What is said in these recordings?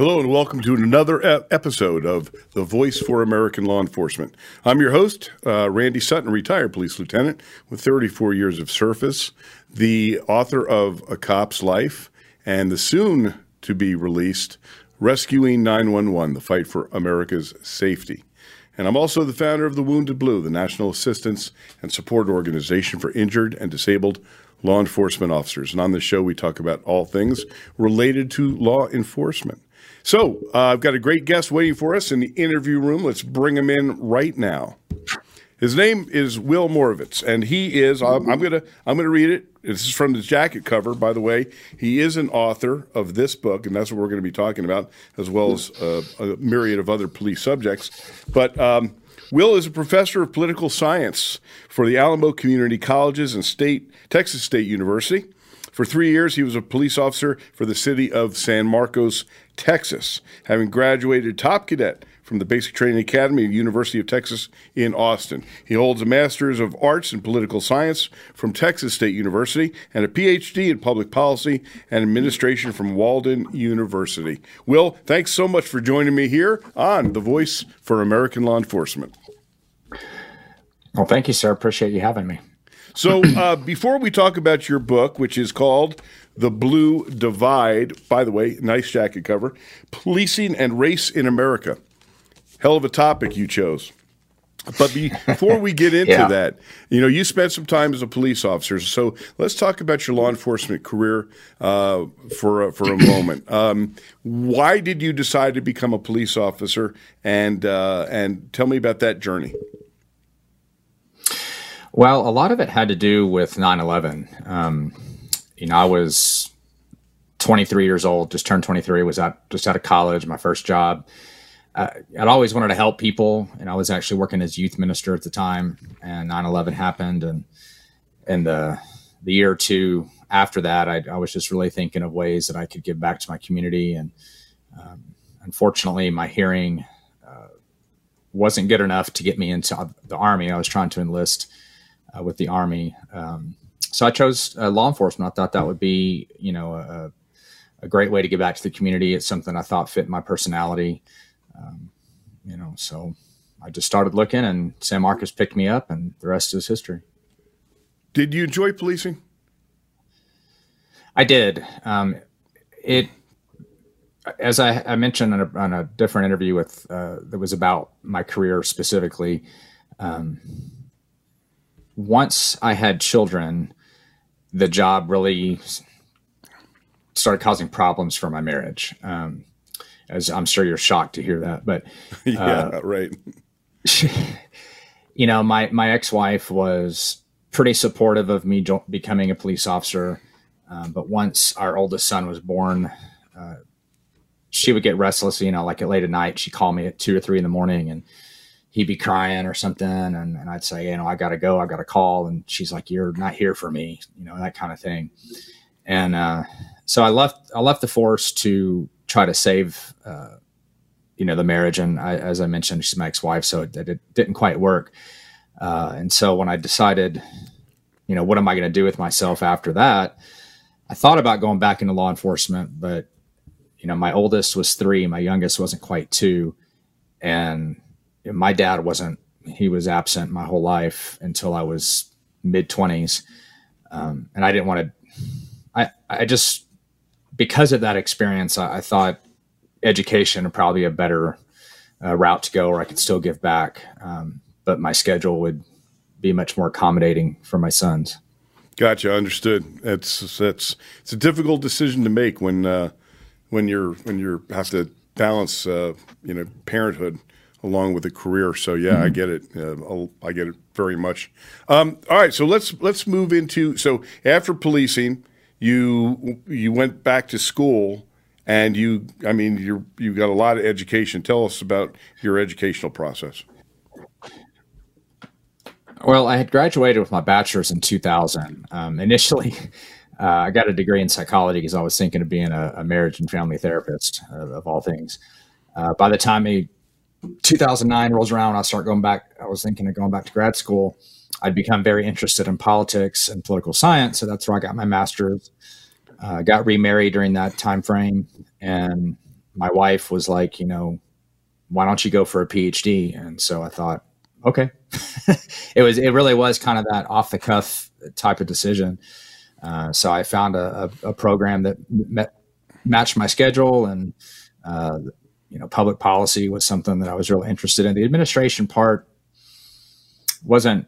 Hello and welcome to another episode of The Voice for American Law Enforcement. I'm your host, uh, Randy Sutton, retired police lieutenant with 34 years of service, the author of A Cop's Life, and the soon to be released Rescuing 911 The Fight for America's Safety. And I'm also the founder of the Wounded Blue, the national assistance and support organization for injured and disabled law enforcement officers. And on this show, we talk about all things related to law enforcement. So uh, I've got a great guest waiting for us in the interview room. Let's bring him in right now. His name is Will Moravec, and he is. I'm, I'm gonna. I'm gonna read it. This is from the jacket cover, by the way. He is an author of this book, and that's what we're going to be talking about, as well as uh, a myriad of other police subjects. But um, Will is a professor of political science for the Alamo Community Colleges and State Texas State University. For three years, he was a police officer for the city of San Marcos, Texas, having graduated top cadet from the Basic Training Academy of University of Texas in Austin. He holds a Master's of Arts in Political Science from Texas State University and a PhD in Public Policy and Administration from Walden University. Will, thanks so much for joining me here on The Voice for American Law Enforcement. Well, thank you, sir. Appreciate you having me. So, uh, before we talk about your book, which is called The Blue Divide, by the way, nice jacket cover, Policing and Race in America. Hell of a topic you chose. But before we get into yeah. that, you know, you spent some time as a police officer. So let's talk about your law enforcement career uh, for a, for a moment. Um, why did you decide to become a police officer, and uh, and tell me about that journey? Well, a lot of it had to do with 9 11. Um, you know, I was 23 years old, just turned 23, was out, just out of college, my first job. Uh, I'd always wanted to help people, and I was actually working as youth minister at the time, and 9 11 happened. And, and the, the year or two after that, I, I, was just really thinking of ways that I could give back to my community. And um, unfortunately, my hearing uh, wasn't good enough to get me into the Army. I was trying to enlist uh, with the Army. Um, so I chose uh, law enforcement. I thought that would be, you know, a, a, great way to give back to the community. It's something I thought fit my personality. Um, you know, so I just started looking, and San Marcos picked me up, and the rest is history. Did you enjoy policing? I did. Um, it, as I, I mentioned on a, on a, different interview with uh, that was about my career specifically. Um, once I had children, the job really started causing problems for my marriage. Um, as I'm sure you're shocked to hear that, but uh, yeah, right. you know, my my ex-wife was pretty supportive of me jo- becoming a police officer, um, but once our oldest son was born, uh, she would get restless. You know, like at late at night, she called me at two or three in the morning and he'd be crying or something and, and i'd say you know i gotta go i gotta call and she's like you're not here for me you know that kind of thing. And uh, so i left i left the force to try to save uh, you know the marriage and I, as i mentioned she's my ex-wife so it, it didn't quite work. Uh, and so when i decided you know what am i going to do with myself after that i thought about going back into law enforcement but you know my oldest was three my youngest wasn't quite two and my dad wasn't he was absent my whole life until I was mid 20s um, and I didn't want to I I just because of that experience I, I thought education would probably be a better uh, route to go where I could still give back. Um, but my schedule would be much more accommodating for my sons. Gotcha understood. It's that's it's a difficult decision to make when uh, when you're when you have to balance uh, you know parenthood along with a career. So yeah, mm-hmm. I get it. Uh, I get it very much. Um, all right, so let's let's move into so after policing, you you went back to school and you I mean you you got a lot of education. Tell us about your educational process. Well, I had graduated with my bachelor's in 2000. Um, initially, uh, I got a degree in psychology because I was thinking of being a, a marriage and family therapist, uh, of all things. Uh, by the time I 2009 rolls around, I start going back. I was thinking of going back to grad school. I'd become very interested in politics and political science, so that's where I got my master's. Uh, got remarried during that time frame, and my wife was like, you know, why don't you go for a PhD? And so I thought, okay, it was it really was kind of that off the cuff type of decision. Uh, so I found a, a, a program that met, matched my schedule, and uh, you know, public policy was something that I was really interested in. The administration part wasn't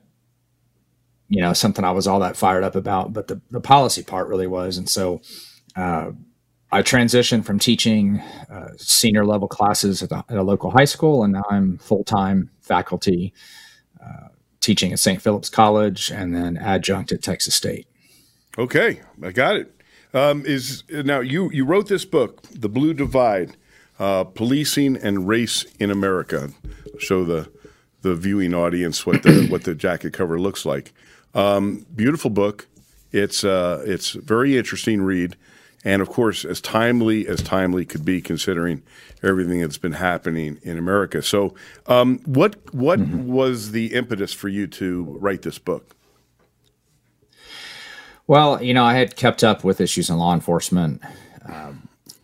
you know something I was all that fired up about, but the, the policy part really was. And so uh, I transitioned from teaching uh, senior level classes at, the, at, a local high school, and now I'm full time faculty uh, teaching at St. Philip's College and then adjunct at Texas State. Okay, I got it. Um, is now you you wrote this book, The Blue Divide: uh, Policing and Race in America. Show the the viewing audience what the what the jacket cover looks like. Um, beautiful book. It's uh, it's very interesting read, and of course, as timely as timely could be, considering everything that's been happening in America. So, um, what what mm-hmm. was the impetus for you to write this book? Well, you know, I had kept up with issues in law enforcement. Um,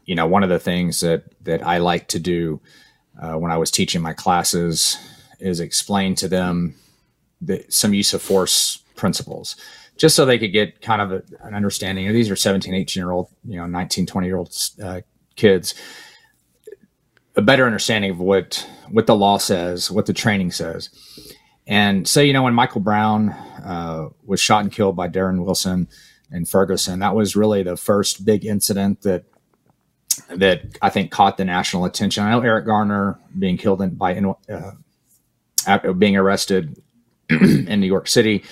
you know, one of the things that that I like to do uh, when I was teaching my classes is explain to them the, some use of force principles just so they could get kind of a, an understanding. these are 17, 18 year old, you know, 19, 20 year old uh, kids, a better understanding of what, what the law says, what the training says. And so, you know, when Michael Brown uh, was shot and killed by Darren Wilson in Ferguson, that was really the first big incident that that I think caught the national attention. I know Eric Garner being killed in, by uh, being arrested in New York City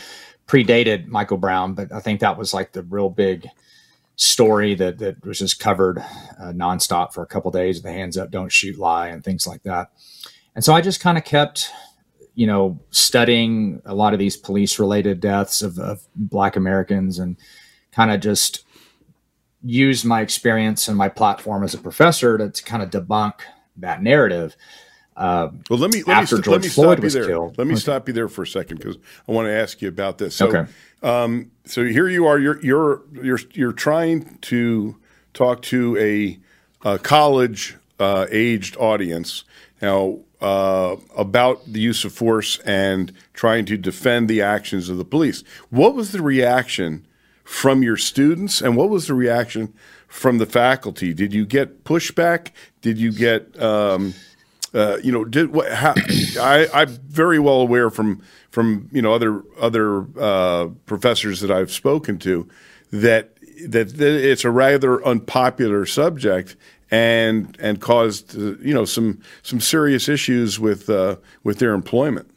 predated Michael Brown, but I think that was like the real big story that that was just covered uh, nonstop for a couple days. The hands up, don't shoot, lie, and things like that. And so I just kind of kept, you know, studying a lot of these police related deaths of, of Black Americans, and kind of just used my experience and my platform as a professor to, to kind of debunk that narrative. Um, well, let me let after me, George let me Floyd was there. killed. Let me okay. stop you there for a second because I want to ask you about this. So, okay. Um, so here you are. You're you're you're you're trying to talk to a, a college uh, aged audience now uh, about the use of force and trying to defend the actions of the police. What was the reaction from your students, and what was the reaction from the faculty? Did you get pushback? Did you get um, uh, you know, did what? How, I, I'm very well aware from from you know other other uh, professors that I've spoken to that, that that it's a rather unpopular subject and and caused uh, you know some some serious issues with uh, with their employment.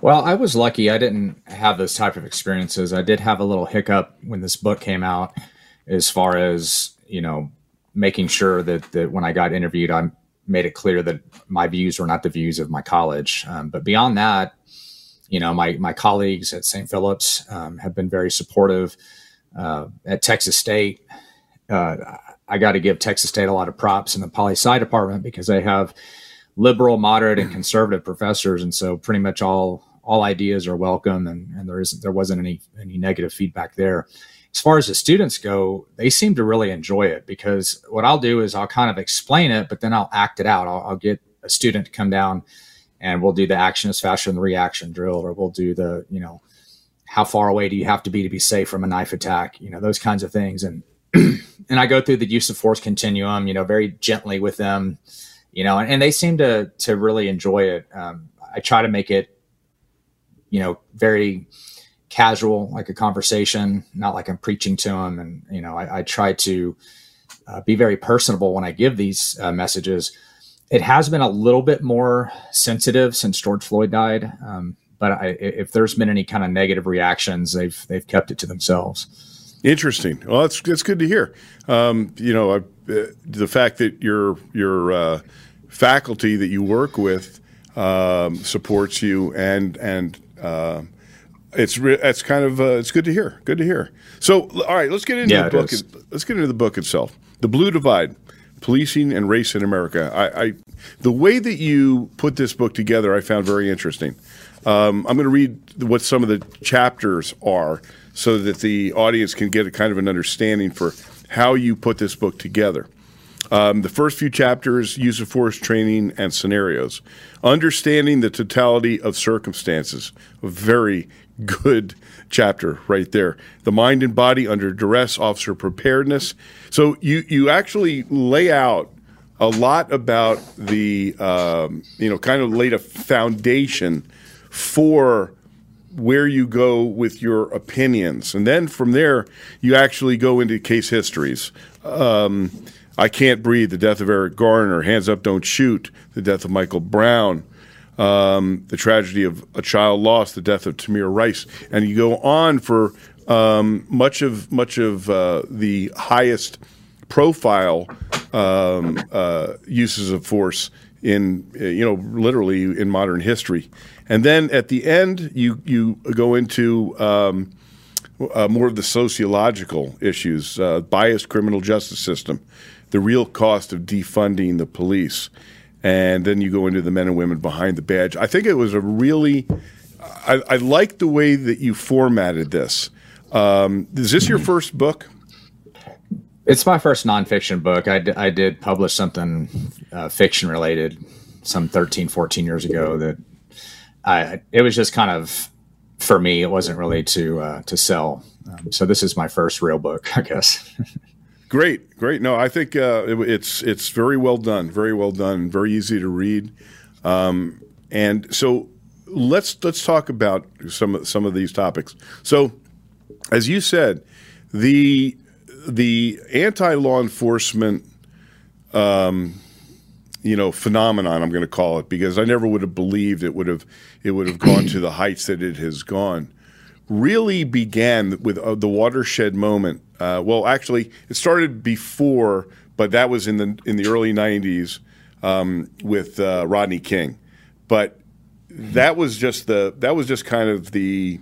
Well, I was lucky. I didn't have those type of experiences. I did have a little hiccup when this book came out, as far as you know making sure that that when I got interviewed, I made it clear that my views were not the views of my college. Um, but beyond that, you know, my my colleagues at St. Philip's um, have been very supportive. Uh, at Texas State, uh, I got to give Texas State a lot of props in the poli sci department because they have liberal, moderate, and conservative professors, and so pretty much all all ideas are welcome, and, and there isn't there wasn't any any negative feedback there as far as the students go, they seem to really enjoy it because what I'll do is I'll kind of explain it, but then I'll act it out. I'll, I'll get a student to come down and we'll do the action is faster than the reaction drill, or we'll do the, you know, how far away do you have to be to be safe from a knife attack, you know, those kinds of things. And, and I go through the use of force continuum, you know, very gently with them, you know, and, and they seem to, to really enjoy it. Um, I try to make it, you know, very, casual, like a conversation, not like I'm preaching to them. And, you know, I, I try to uh, be very personable when I give these uh, messages. It has been a little bit more sensitive since George Floyd died. Um, but I, if there's been any kind of negative reactions, they've, they've kept it to themselves. Interesting. Well, that's, that's good to hear. Um, you know, uh, the fact that your, your uh, faculty that you work with um, supports you and, and, uh, it's re- it's kind of uh, it's good to hear. Good to hear. So, all right, let's get into yeah, the book. Let's get into the book itself. The Blue Divide: Policing and Race in America. I, I the way that you put this book together, I found very interesting. Um, I'm going to read what some of the chapters are, so that the audience can get a kind of an understanding for how you put this book together. Um, the first few chapters, use of force training and scenarios. Understanding the totality of circumstances. A very good chapter right there. The mind and body under duress, officer preparedness. So you, you actually lay out a lot about the, um, you know, kind of laid a foundation for where you go with your opinions. And then from there, you actually go into case histories. Um, I Can't Breathe, the death of Eric Garner, Hands Up, Don't Shoot, the death of Michael Brown, um, the tragedy of a child lost, the death of Tamir Rice. And you go on for um, much of much of uh, the highest profile um, uh, uses of force in you know literally in modern history. And then at the end, you you go into um, uh, more of the sociological issues, uh, biased criminal justice system, the real cost of defunding the police, and then you go into the men and women behind the badge. I think it was a really, I, I like the way that you formatted this. Um, is this your first book? It's my first nonfiction book. I, d- I did publish something uh, fiction related some 13, 14 years ago that I, it was just kind of for me. It wasn't really to uh, to sell. Um, so this is my first real book, I guess. great, great. No, I think uh, it, it's it's very well done, very well done, very easy to read. Um, and so let's let's talk about some some of these topics. So, as you said, the the anti law enforcement um, you know phenomenon I'm going to call it because I never would have believed it would have it would have gone to the heights that it has gone. Really began with uh, the watershed moment. Uh, well, actually, it started before, but that was in the in the early '90s um, with uh, Rodney King. But that was just the that was just kind of the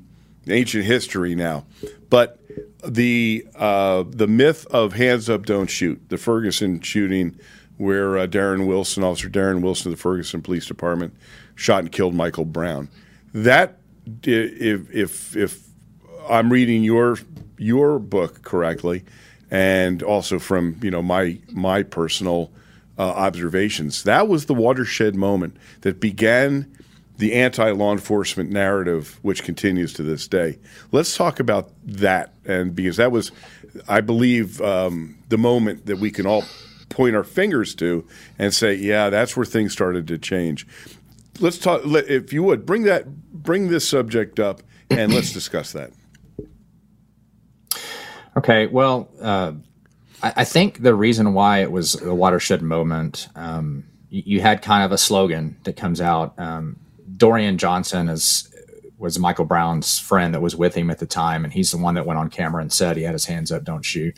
ancient history now. But the uh, the myth of hands up, don't shoot, the Ferguson shooting where uh, Darren Wilson, Officer Darren Wilson of the Ferguson Police Department, shot and killed Michael Brown. That, if if if I'm reading your your book correctly, and also from you know my my personal uh, observations, that was the watershed moment that began the anti-law enforcement narrative, which continues to this day. Let's talk about that, and because that was, I believe, um, the moment that we can all point our fingers to and say, yeah, that's where things started to change. Let's talk. If you would bring that, bring this subject up, and let's discuss that. Okay. Well, uh, I, I, think the reason why it was a watershed moment, um, you, you, had kind of a slogan that comes out. Um, Dorian Johnson is was Michael Brown's friend that was with him at the time, and he's the one that went on camera and said he had his hands up, don't shoot.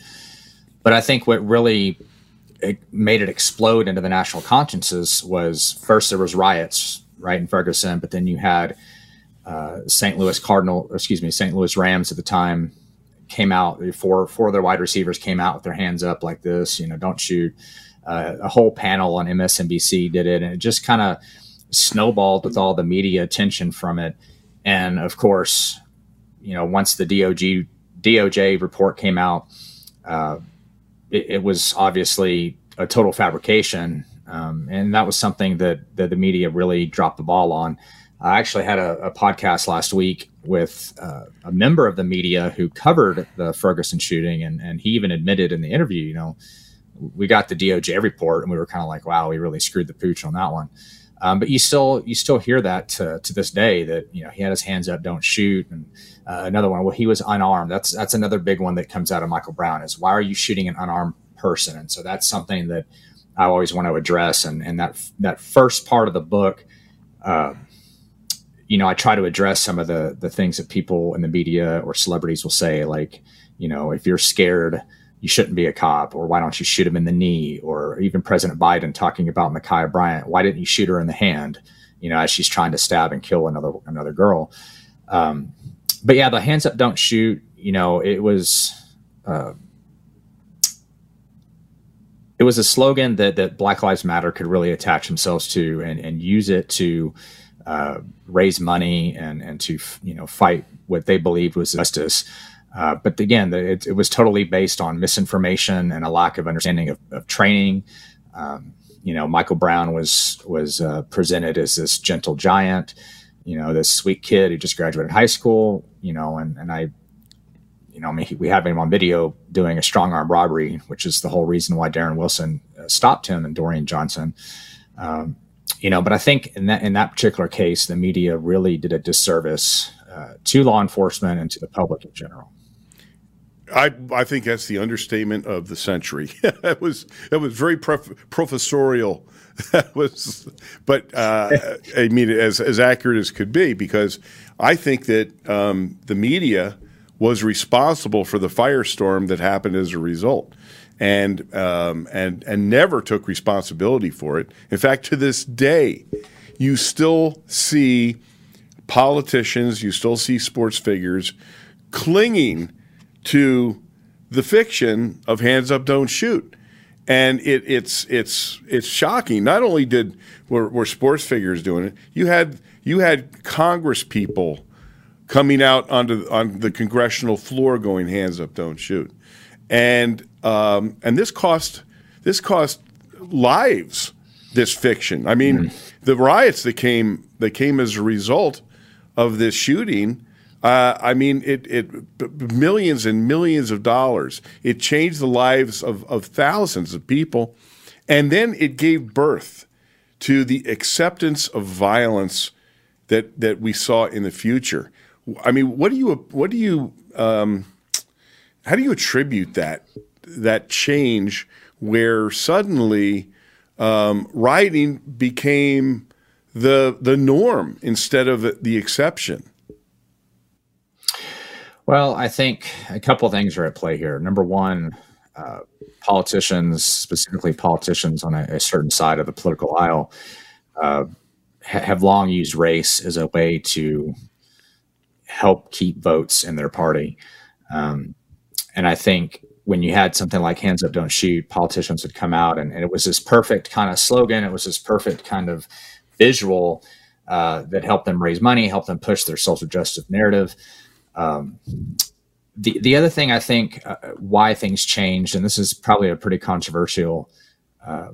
But I think what really it made it explode into the national consciences was first there was riots right in Ferguson, but then you had uh, St. Louis Cardinal, excuse me, St. Louis Rams at the time came out. Four four of their wide receivers came out with their hands up like this, you know, don't shoot. Uh, a whole panel on MSNBC did it, and it just kind of snowballed with all the media attention from it. And of course, you know, once the DOJ DOJ report came out. Uh, it, it was obviously a total fabrication. Um, and that was something that, that the media really dropped the ball on. I actually had a, a podcast last week with uh, a member of the media who covered the Ferguson shooting, and, and he even admitted in the interview, you know, we got the DOJ report, and we were kind of like, wow, we really screwed the pooch on that one. Um, but you still you still hear that to, to this day that you know he had his hands up, don't shoot, and uh, another one, well, he was unarmed. That's that's another big one that comes out of Michael Brown is why are you shooting an unarmed person? And so that's something that I always want to address. And and that that first part of the book, uh, you know, I try to address some of the the things that people in the media or celebrities will say, like, you know, if you're scared, you shouldn't be a cop, or why don't you shoot him in the knee, or even President Biden talking about Ma'Khia Bryant, why didn't you shoot her in the hand? You know, as she's trying to stab and kill another another girl. Um, but yeah, the hands up, don't shoot. You know, it was uh, it was a slogan that that Black Lives Matter could really attach themselves to and, and use it to uh, raise money and and to you know fight what they believed was justice. Uh, but again, it, it, was totally based on misinformation and a lack of understanding of, of training. Um, you know, Michael Brown was was uh, presented as this gentle giant, you know, this sweet kid who just graduated high school, you know, and and I, you know, I mean, we have him on video doing a strong arm robbery, which is the whole reason why Darren Wilson uh, stopped him and Dorian Johnson. Um, you know, but I think in that in that particular case, the media really did a disservice uh, to law enforcement and to the public in general. I I think that's the understatement of the century. that was it was very prof- professorial. that was, but uh, I mean, as as accurate as could be, because I think that um, the media was responsible for the firestorm that happened as a result, and um, and and never took responsibility for it. In fact, to this day, you still see politicians, you still see sports figures clinging to the fiction of hands up, don't shoot. And it, it's it's it's shocking. Not only did were, were sports figures doing it, you had you had Congress people coming out onto on the congressional floor going hands up, don't shoot, and um, and this cost this cost lives. This fiction. I mean, mm. the riots that came that came as a result of this shooting uh, I mean, it, it millions and millions of dollars. It changed the lives of, of thousands of people, and then it gave birth to the acceptance of violence that that we saw in the future. I mean, what do you what do you um, how do you attribute that that change where suddenly um, became the the norm instead of the exception? Well, I think a couple things are at play here. Number one, uh, politicians, specifically politicians on a, a, certain side of the political aisle, uh, ha- have long used race as a way to help keep votes in their party. Um, and I think when you had something like hands up, don't shoot, politicians would come out and, and it was this perfect kind of slogan. It was this perfect kind of visual uh, that helped them raise money, helped them push their social justice narrative. Um, the the other thing I think uh, why things changed, and this is probably a pretty controversial uh,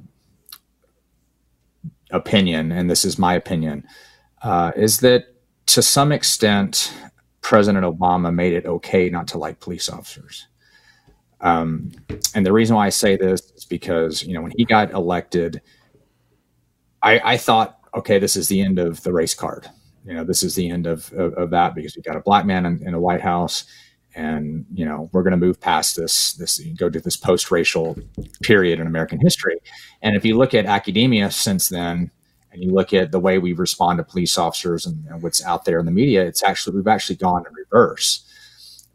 opinion, and this is my opinion, uh, is that to some extent President Obama made it okay not to like police officers. Um, and the reason why I say this is because you know when he got elected, I, I thought, okay, this is the end of the race card. You know, this is the end of, of, of that because we've got a black man in, in a White House and you know we're going to move past this this go to this post-racial period in american history. And if you look at academia since then and you look at the way we respond to police officers and, and what's out there in the media it's actually we've actually gone in reverse.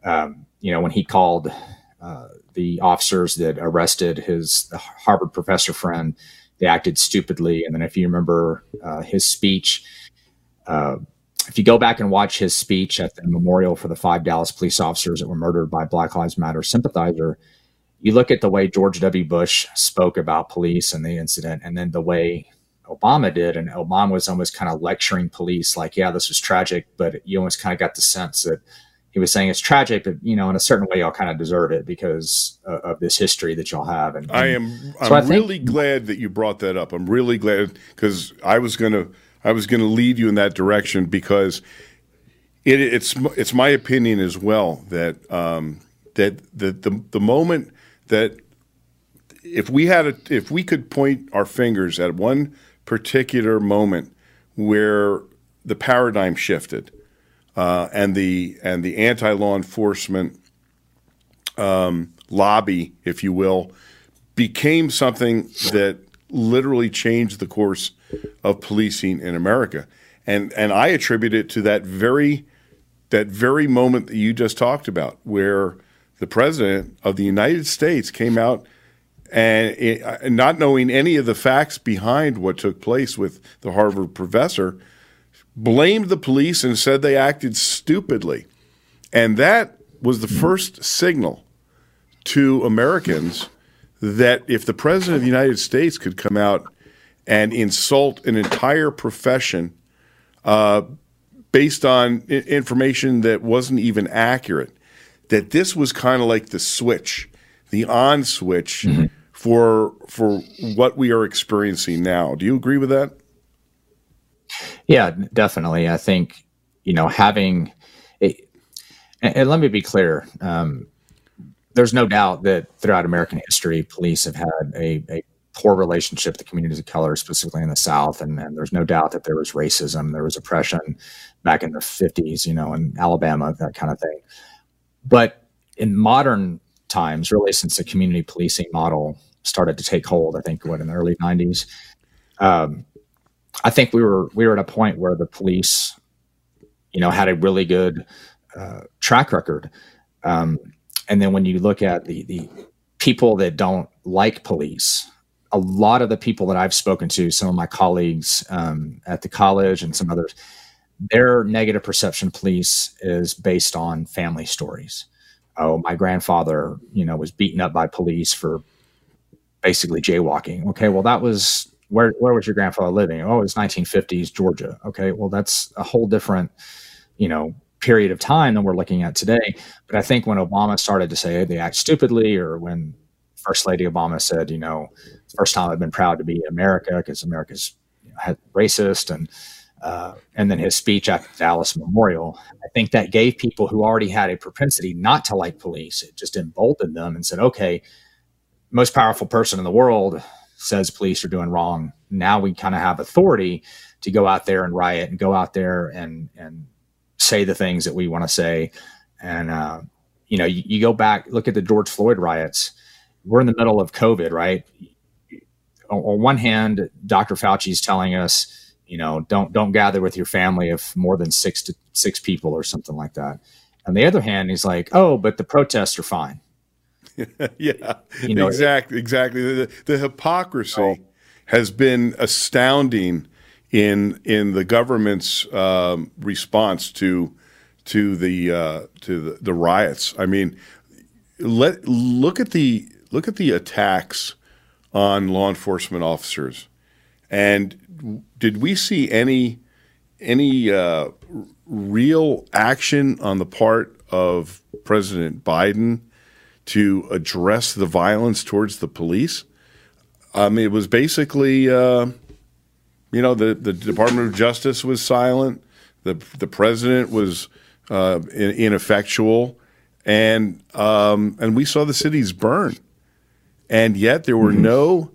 Um, you know when he called uh, the officers that arrested his harvard professor friend they acted stupidly and then if you remember uh, his speech uh, if you go back and watch his speech at the memorial for the five Dallas police officers that were murdered by Black Lives Matter sympathizer, you look at the way George W. Bush spoke about police and the incident, and then the way Obama did, and Obama was almost kind of lecturing police, like, "Yeah, this was tragic," but you almost kind of got the sense that he was saying it's tragic, but you know, in a certain way, y'all kind of deserve it because uh, of this history that y'all have. And, and I am, I'm I really think, glad that you brought that up. I'm really glad because I was going to I was to lead you in that direction because it, it's it's my opinion as well that um, that the, the the moment that if we had a, if we could point our fingers at one particular moment where the paradigm shifted uh, and the and the anti law enforcement um, lobby, if you will, became something that literally changed the course of policing in America. And and I attribute it to that very that very moment that you just talked about, where the president of the United States came out and, and not knowing any of the facts behind what took place with the Harvard professor, blamed the police and said they acted stupidly. And that was the first signal to Americans that if the president of the United States could come out and insult an entire profession uh, based on I- information that wasn't even accurate, that this was kind of like the switch, the on switch mm-hmm. for for what we are experiencing now. Do you agree with that? Yeah, definitely. I think you know having it, and, let me be clear. Um, there's no doubt that throughout American history, police have had a, a poor relationship the communities of color, specifically in the South. And, and, there's no doubt that there was racism, there was oppression back in the 50s, you know, in Alabama, that kind of thing. But in modern times, really since the community policing model started to take hold, I think what in the early 90s, um, I think we were we were at a point where the police, you know, had a really good uh, track record. Um, and then when you look at the the people that don't like police, a lot of the people that I've spoken to, some of my colleagues um, at the college and some others, their negative perception of police is based on family stories. Oh, my grandfather, you know, was beaten up by police for basically jaywalking. Okay, well, that was where where was your grandfather living? Oh, it was 1950s Georgia. Okay, well, that's a whole different, you know, period of time than we're looking at today. But I think when Obama started to say hey, they act stupidly, or when First Lady Obama said, you know, first time I've been proud to be America because America's you know, racist, and uh, and then his speech at the Dallas Memorial. I think that gave people who already had a propensity not to like police, it just emboldened them and said, okay, most powerful person in the world says police are doing wrong. Now we kind of have authority to go out there and riot and go out there and and say the things that we want to say. And uh, you know, you, you go back, look at the George Floyd riots. We're in the middle of COVID, right? On, on one hand, Dr. Fauci is telling us, you know, don't don't gather with your family of more than six to six people or something like that. On the other hand, he's like, oh, but the protests are fine. yeah, you know, exactly, exactly. The, the hypocrisy oh. has been astounding in in the government's um, response to to the uh, to the, the, riots. I mean, let look at the look at the attacks on law enforcement officers, and did we see any any uh, real action on the part of President Biden to address the violence towards the police? I mean, it was basically. Uh, you know, the, the Department of Justice was silent. The, the president was uh, in, ineffectual. And, um, and we saw the cities burn. And yet there were mm-hmm. no,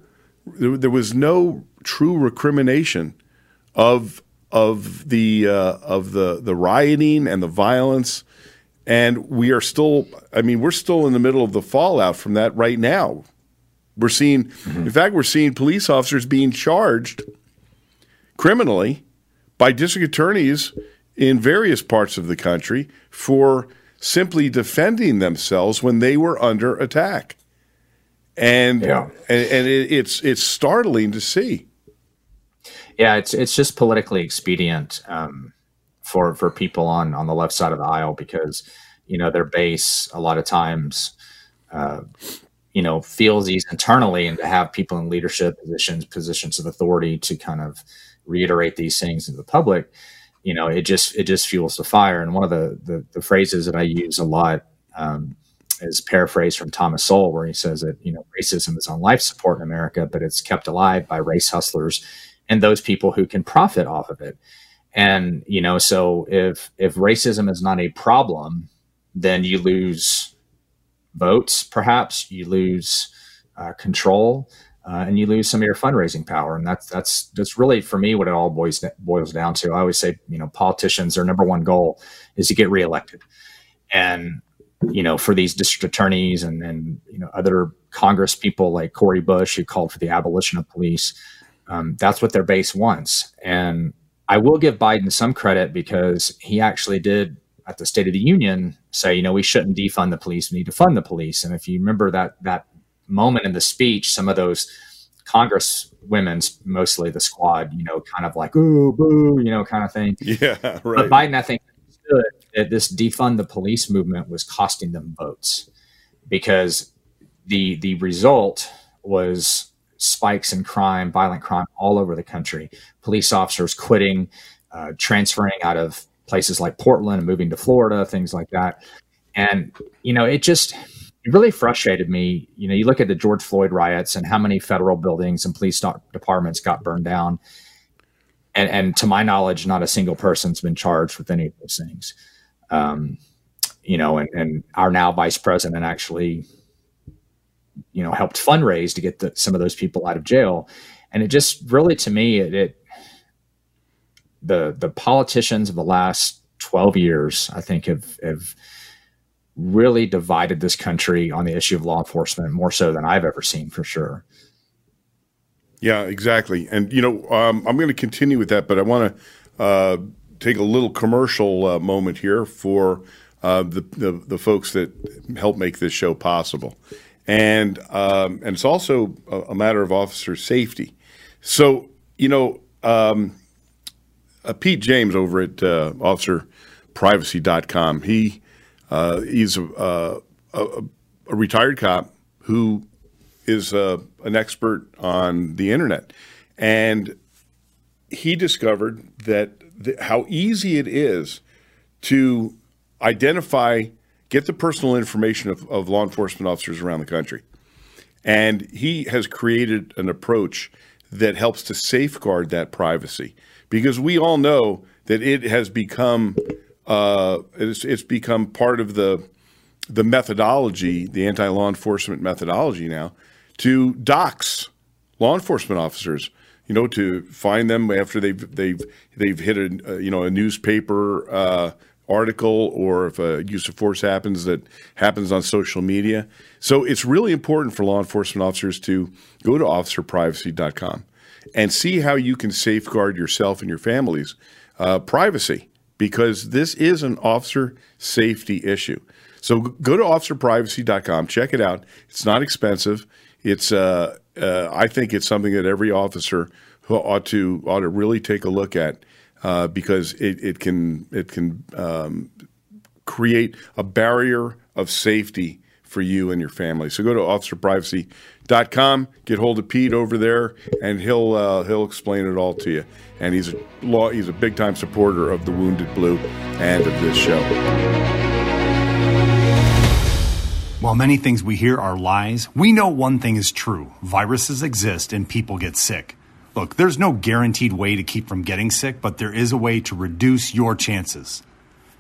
there, there, was no true recrimination of, of, the, uh, of the, the rioting and the violence. And we are still, I mean, we're still in the middle of the fallout from that right now. We're seeing, mm-hmm. in fact, we're seeing police officers being charged – criminally by district attorneys in various parts of the country for simply defending themselves when they were under attack. And yeah. and, and it, it's it's startling to see. Yeah, it's it's just politically expedient um, for for people on on the left side of the aisle because you know their base a lot of times uh, you know feels these internally and to have people in leadership positions positions of authority to kind of reiterate these things to the public, you know, it just it just fuels the fire. And one of the the, the phrases that I use a lot um, is paraphrased from Thomas Sowell, where he says that you know racism is on life support in America, but it's kept alive by race hustlers and those people who can profit off of it. And you know, so if if racism is not a problem, then you lose votes, perhaps you lose uh, control uh, and you lose some of your fundraising power. And that's that's that's really for me what it all boils boils down to. I always say, you know, politicians their number one goal is to get reelected, and you know, for these district attorneys and and you know other Congress people like Cori Bush who called for the abolition of police, um, that's what their base wants. And I will give Biden some credit because he actually did at the State of the Union say, you know, we shouldn't defund the police; we need to fund the police. And if you remember that that moment in the speech, some of those Congress women's, mostly the squad, you know, kind of like, ooh, boo, you know, kind of thing. Yeah, right. But Biden, I think, understood that this defund the police movement was costing them votes because the the result was spikes in crime, violent crime all over the country. Police officers quitting, uh, transferring out of places like Portland and moving to Florida, things like that. And, you know, it just it really frustrated me. You know, you look at the George Floyd riots and how many federal buildings and police departments got burned down. And, and to my knowledge, not a single person's been charged with any of those things. Um, you know, and, and our now vice president actually, you know, helped fundraise to get the, some of those people out of jail. And it just really, to me, it, it the the politicians of the last 12 years, I think, have have really divided this country on the issue of law enforcement more so than I've ever seen for sure. Yeah, exactly. And you know, um, I'm going to continue with that, but I want to uh, take a little commercial uh, moment here for uh, the, the, the folks that help make this show possible, and um, and it's also a, a, matter of officer safety. So you know, um, uh, Pete James over at uh, OfficerPrivacy.com, he uh, he's a, a, a, retired cop who is uh, an expert on the internet, and he discovered that how easy it is to identify, get the personal information of, of law enforcement officers around the country, and he has created an approach that helps to safeguard that privacy because we all know that it has become uh, it's, it's become part of the the methodology, the anti law enforcement methodology now, to dox law enforcement officers. You know, to find them after they've they've they've hit a you know a newspaper uh, article or if a use of force happens that happens on social media. So it's really important for law enforcement officers to go to officerprivacy.com and see how you can safeguard yourself and your family's uh, privacy because this is an officer safety issue. So go to officerprivacy.com, check it out. It's not expensive. It's uh, uh, I think it's something that every officer ought to ought to really take a look at uh, because it, it can it can um, create a barrier of safety for you and your family. So go to officerprivacy.com, get hold of Pete over there, and he'll uh, he'll explain it all to you. And he's a law he's a big time supporter of the Wounded Blue and of this show. While many things we hear are lies, we know one thing is true viruses exist and people get sick. Look, there's no guaranteed way to keep from getting sick, but there is a way to reduce your chances.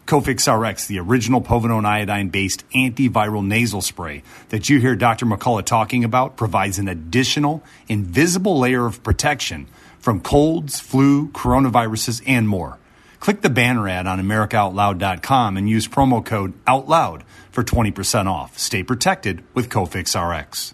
Cofix RX, the original povidone iodine based antiviral nasal spray that you hear Dr. McCullough talking about, provides an additional invisible layer of protection from colds, flu, coronaviruses, and more. Click the banner ad on AmericaOutloud.com and use promo code OUTLOUD for 20% off. Stay protected with Cofix RX.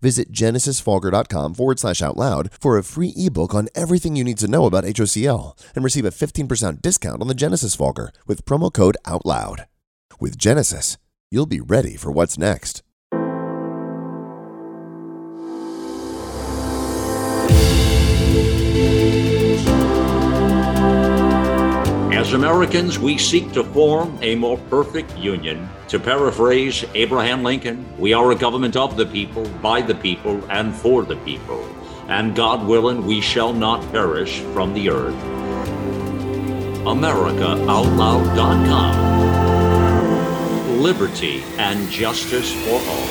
Visit genesisfogger.com forward slash out loud for a free ebook on everything you need to know about HOCl and receive a 15% discount on the Genesis Fogger with promo code OUTLOUD. With Genesis, you'll be ready for what's next. As Americans, we seek to form a more perfect union. To paraphrase Abraham Lincoln, we are a government of the people, by the people, and for the people. And God willing, we shall not perish from the earth. AmericaOutloud.com. Liberty and justice for all.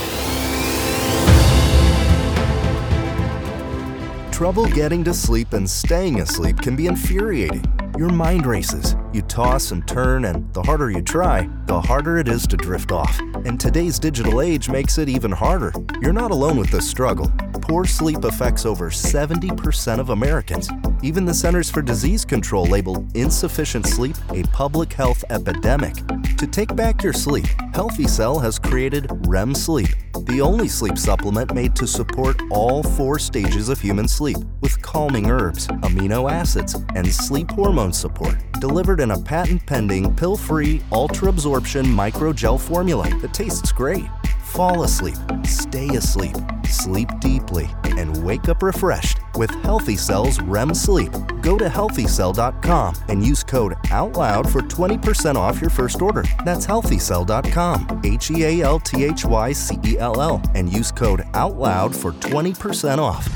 Trouble getting to sleep and staying asleep can be infuriating. Your mind races. You toss and turn, and the harder you try, the harder it is to drift off. And today's digital age makes it even harder. You're not alone with this struggle. Poor sleep affects over 70% of Americans. Even the Centers for Disease Control labeled insufficient sleep a public health epidemic. To take back your sleep, Healthy Cell has created REM Sleep, the only sleep supplement made to support all four stages of human sleep with calming herbs, amino acids, and sleep hormone support, delivered in a patent pending pill free ultra absorption microgel formula that tastes great. Fall asleep, stay asleep sleep deeply, and wake up refreshed with Healthy Cell's REM sleep. Go to healthycell.com and use code OUTLOUD for 20% off your first order. That's healthycell.com, H E A L T H Y C E L L, and use code OUTLOUD for 20% off.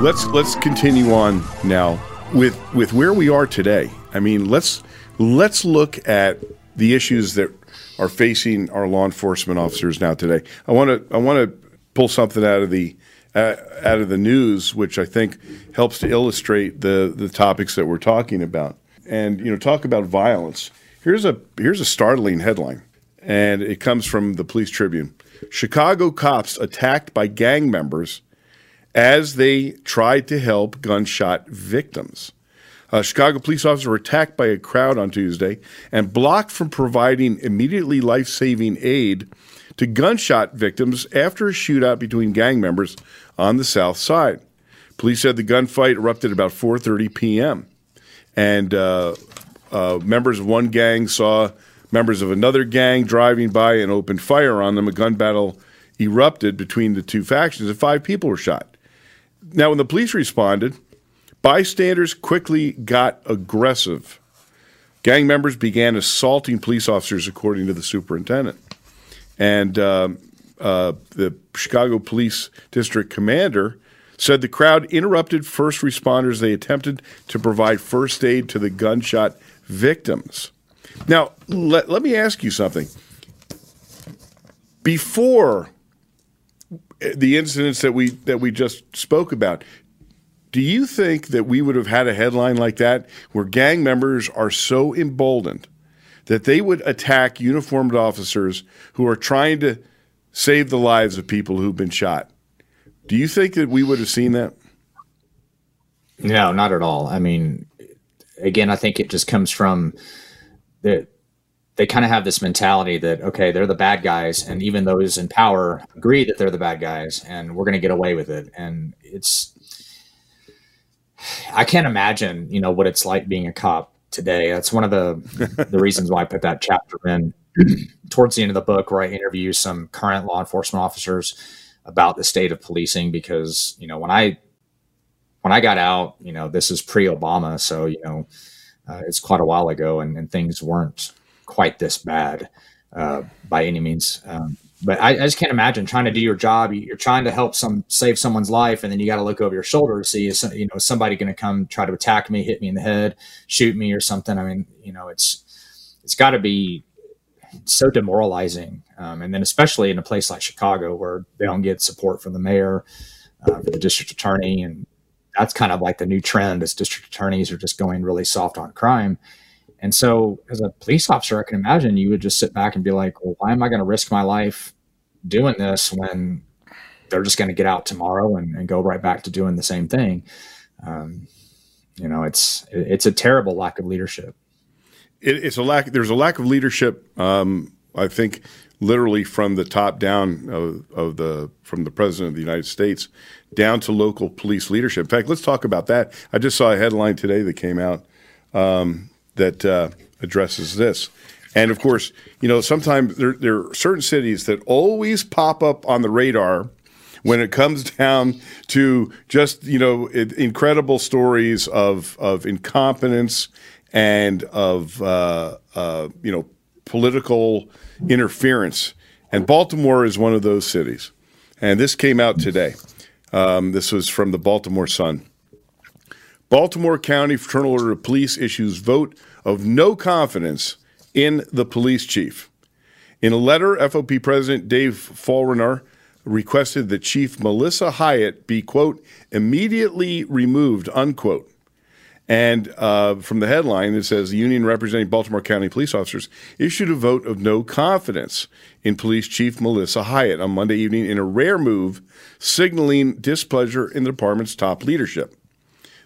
Let's let's continue on now with with where we are today. I mean, let's let's look at the issues that are facing our law enforcement officers now today. I want to I want to pull something out of the uh, out of the news, which I think helps to illustrate the the topics that we're talking about. And you know, talk about violence. Here's a here's a startling headline, and it comes from the Police Tribune. Chicago cops attacked by gang members as they tried to help gunshot victims. Uh, Chicago police officers were attacked by a crowd on Tuesday and blocked from providing immediately life saving aid to gunshot victims after a shootout between gang members on the south side. Police said the gunfight erupted about 4:30 p.m. and uh, uh, members of one gang saw members of another gang driving by and opened fire on them. A gun battle erupted between the two factions, and five people were shot. Now, when the police responded, bystanders quickly got aggressive. Gang members began assaulting police officers, according to the superintendent. And uh, uh, the Chicago Police District commander said the crowd interrupted first responders. They attempted to provide first aid to the gunshot victims. Now, let, let me ask you something. Before the incidents that we that we just spoke about, do you think that we would have had a headline like that where gang members are so emboldened that they would attack uniformed officers who are trying to save the lives of people who've been shot? Do you think that we would have seen that? No, not at all. I mean, again, I think it just comes from the they kind of have this mentality that okay, they're the bad guys, and even those in power agree that they're the bad guys, and we're going to get away with it. And it's I can't imagine, you know, what it's like being a cop today. That's one of the the reasons why I put that chapter in towards the end of the book, where I interview some current law enforcement officers about the state of policing. Because you know, when I when I got out, you know, this is pre-Obama, so you know, uh, it's quite a while ago, and, and things weren't quite this bad uh, by any means. Um, but I, I, just can't imagine trying to do your job. You're trying to help some save someone's life, and then you got to look over your shoulder to see is you know somebody going to come try to attack me, hit me in the head, shoot me or something. I mean, you know, it's it's got to be so demoralizing, um, and then especially in a place like Chicago where they don't get support from the mayor, uh, the district attorney, and that's kind of like the new trend. is district attorneys are just going really soft on crime and so, as a police officer, I can imagine you would just sit back and be like, well, why am I going to risk my life doing this when they're just going to get out tomorrow and, and, go right back to doing the same thing? Um, you know, it's it's a terrible lack of leadership. It, it's a lack. There's a lack of leadership. Um, I think literally from the top down of, of, the from the president of the United States down to local police leadership. In fact, let's talk about that. I just saw a headline today that came out. Um, that uh, addresses this. And of course, you know, sometimes there, there are certain cities that always pop up on the radar when it comes down to just you know incredible stories of of incompetence and of uh, uh, you know political interference. And Baltimore is one of those cities. And this came out today. Um, this was from the Baltimore Sun. Baltimore County Fraternal Order of Police issues vote of no confidence in the police chief. In a letter, FOP President Dave Follriner requested that Chief Melissa Hyatt be, quote, immediately removed, unquote. And uh, from the headline, it says the union representing Baltimore County police officers issued a vote of no confidence in Police Chief Melissa Hyatt on Monday evening in a rare move, signaling displeasure in the department's top leadership.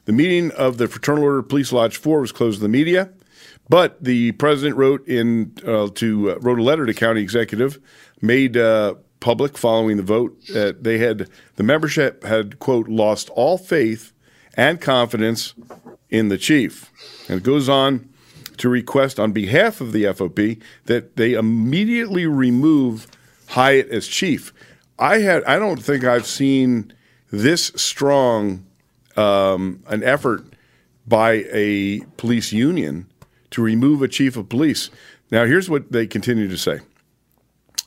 The meeting of the Fraternal Order Police Lodge 4 was closed to the media. But the president wrote in uh, to uh, wrote a letter to county executive, made uh, public following the vote that they had the membership had quote lost all faith and confidence in the chief, and it goes on to request on behalf of the FOP that they immediately remove Hyatt as chief. I had I don't think I've seen this strong um, an effort by a police union to remove a chief of police. Now, here's what they continue to say.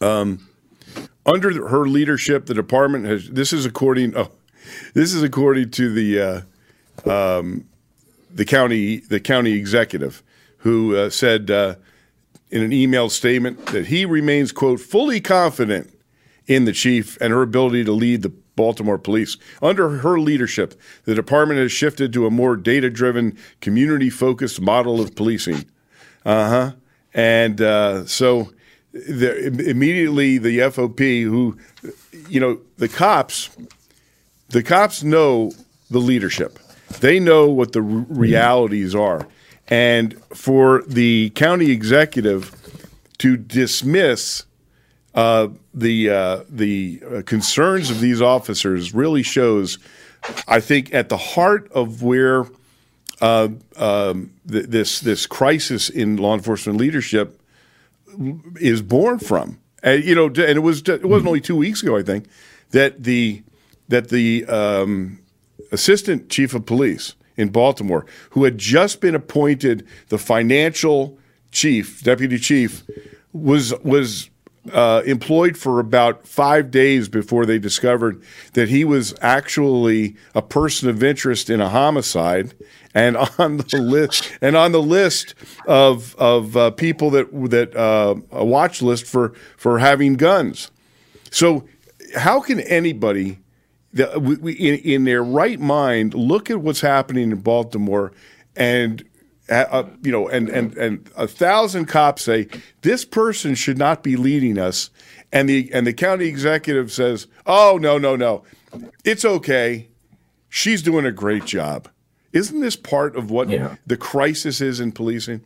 Um, under her leadership, the department has. This is according. Oh, this is according to the uh, um, the county the county executive, who uh, said uh, in an email statement that he remains quote fully confident in the chief and her ability to lead the Baltimore police. Under her leadership, the department has shifted to a more data driven, community focused model of policing. Uh huh. And uh, so the, immediately the FOP, who, you know, the cops, the cops know the leadership. They know what the realities are. And for the county executive to dismiss uh, the uh, the uh, concerns of these officers really shows, I think, at the heart of where uh, um, th- this this crisis in law enforcement leadership is born from. And you know, and it was it wasn't only two weeks ago, I think, that the that the um, assistant chief of police in Baltimore, who had just been appointed the financial chief, deputy chief, was was uh, employed for about five days before they discovered that he was actually a person of interest in a homicide, and on the list and on the list of of uh, people that that uh, a watch list for for having guns. So, how can anybody? In, in their right mind, look at what's happening in Baltimore and uh, you know, and and and a thousand cops say this person should not be leading us, and the and the county executive says, "Oh no, no, no, it's okay. She's doing a great job." Isn't this part of what yeah. the crisis is in policing?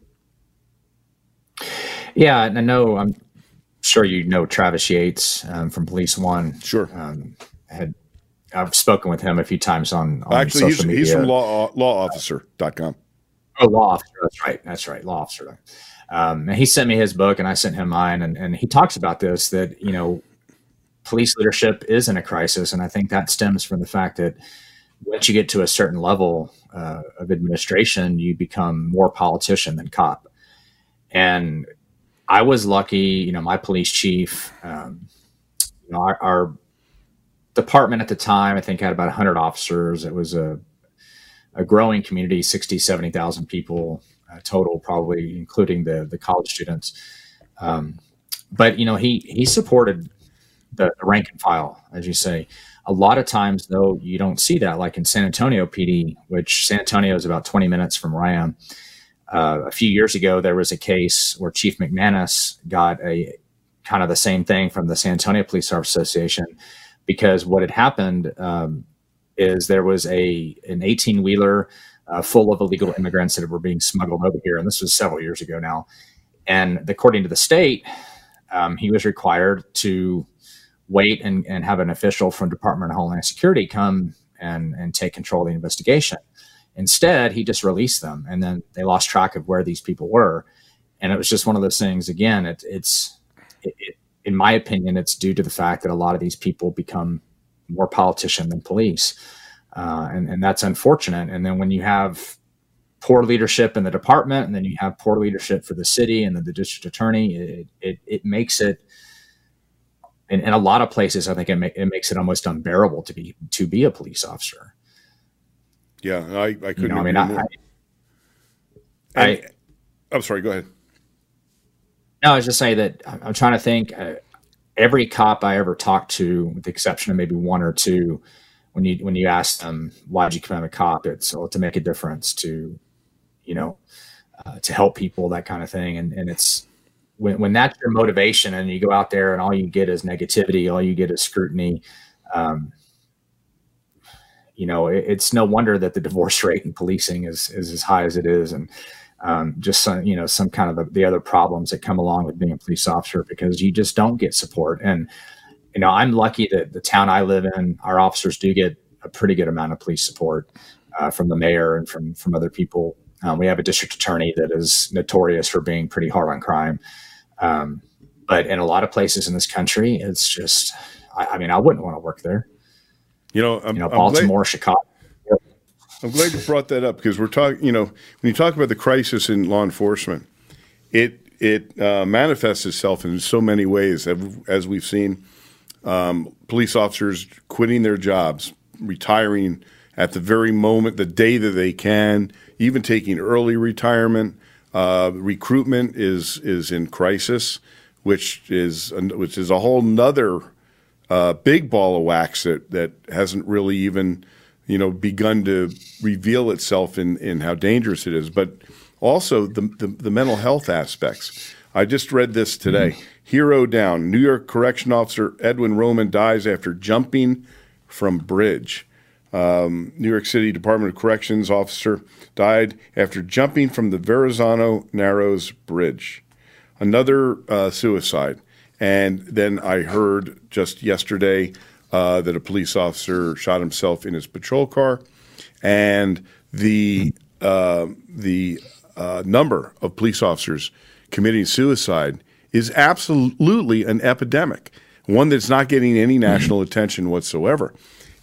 Yeah, and I know. I'm sure you know Travis Yates um, from Police One. Sure. Um, had I've spoken with him a few times on, on actually he's, media. he's from law lawofficer.com. Oh, law officer. That's right. That's right. Law officer. Um, and he sent me his book, and I sent him mine, and, and he talks about this that you know, police leadership is in a crisis, and I think that stems from the fact that once you get to a certain level uh, of administration, you become more politician than cop. And I was lucky, you know, my police chief, um, you know, our, our, department at the time, I think had about 100 officers. It was a a growing community 60 70,000 people uh, total probably including the the college students. Um, but you know he he supported the, the, rank and file as you say. A lot of times though you don't see that like in San Antonio PD which San Antonio is about 20 minutes from am. Uh, a few years ago there was a case where Chief McManus got a kind of the same thing from the San Antonio Police Officers Association because what had happened um, is there was a an 18 wheeler uh, full of illegal immigrants that were being smuggled over here, and this was several years ago now. And according to the state, um, he was required to wait and, and have an official from Department of Homeland Security come and, and take control of the investigation. Instead, he just released them, and then they lost track of where these people were. And it was just one of those things. Again, it, it's it, it, in my opinion, it's due to the fact that a lot of these people become more politician than police. Uh, and, and that's unfortunate. And then when you have poor leadership in the department, and then you have poor leadership for the city and then the district attorney, it, it, it makes it, in, in a lot of places, I think it, ma- it makes it almost unbearable to be to be a police officer. Yeah, I, I couldn't. You know, I mean, I, I, I, am sorry. Go ahead. No, I was just saying that I'm trying to think. Uh, every cop I ever talked to, with the exception of maybe one or two, when you when you ask them why did you become a cop, it's oh, to make a difference, to you know, uh, to help people, that kind of thing. And and it's when when that's your motivation, and you go out there and all you get is negativity, all you get is scrutiny. Um, you know, it, it's no wonder that the divorce rate in policing is is as high as it is, and um, just some, you know, some kind of the, the, other problems that come along with being a police officer because you just don't get support. And, you know, I'm lucky that the town I live in, our officers do get a pretty good amount of police support uh, from the mayor and from, from other people. Um, we have a district attorney that is notorious for being pretty hard on crime. Um, but in a lot of places in this country, it's just, I, I mean, I wouldn't want to work there. You know, I'm, you know, I'm Baltimore, glad, Chicago. I'm glad you brought that up because we're talking. You know, when you talk about the crisis in law enforcement, it it uh, manifests itself in so many ways, as we've seen. Um, police officers quitting their jobs, retiring at the very moment, the day that they can, even taking early retirement. Uh, recruitment is is in crisis, which is which is a whole nother uh, big ball of wax that that hasn't really even you know begun to reveal itself in in how dangerous it is, but also the the, the mental health aspects. I just read this today. Mm-hmm. Hero down. New York correction officer Edwin Roman dies after jumping from bridge. Um, New York City Department of Corrections officer died after jumping from the Verrazano Narrows Bridge. Another uh, suicide. And then I heard just yesterday uh, that a police officer shot himself in his patrol car, and the uh, the uh, number of police officers committing suicide is absolutely an epidemic, one that's not getting any national attention whatsoever.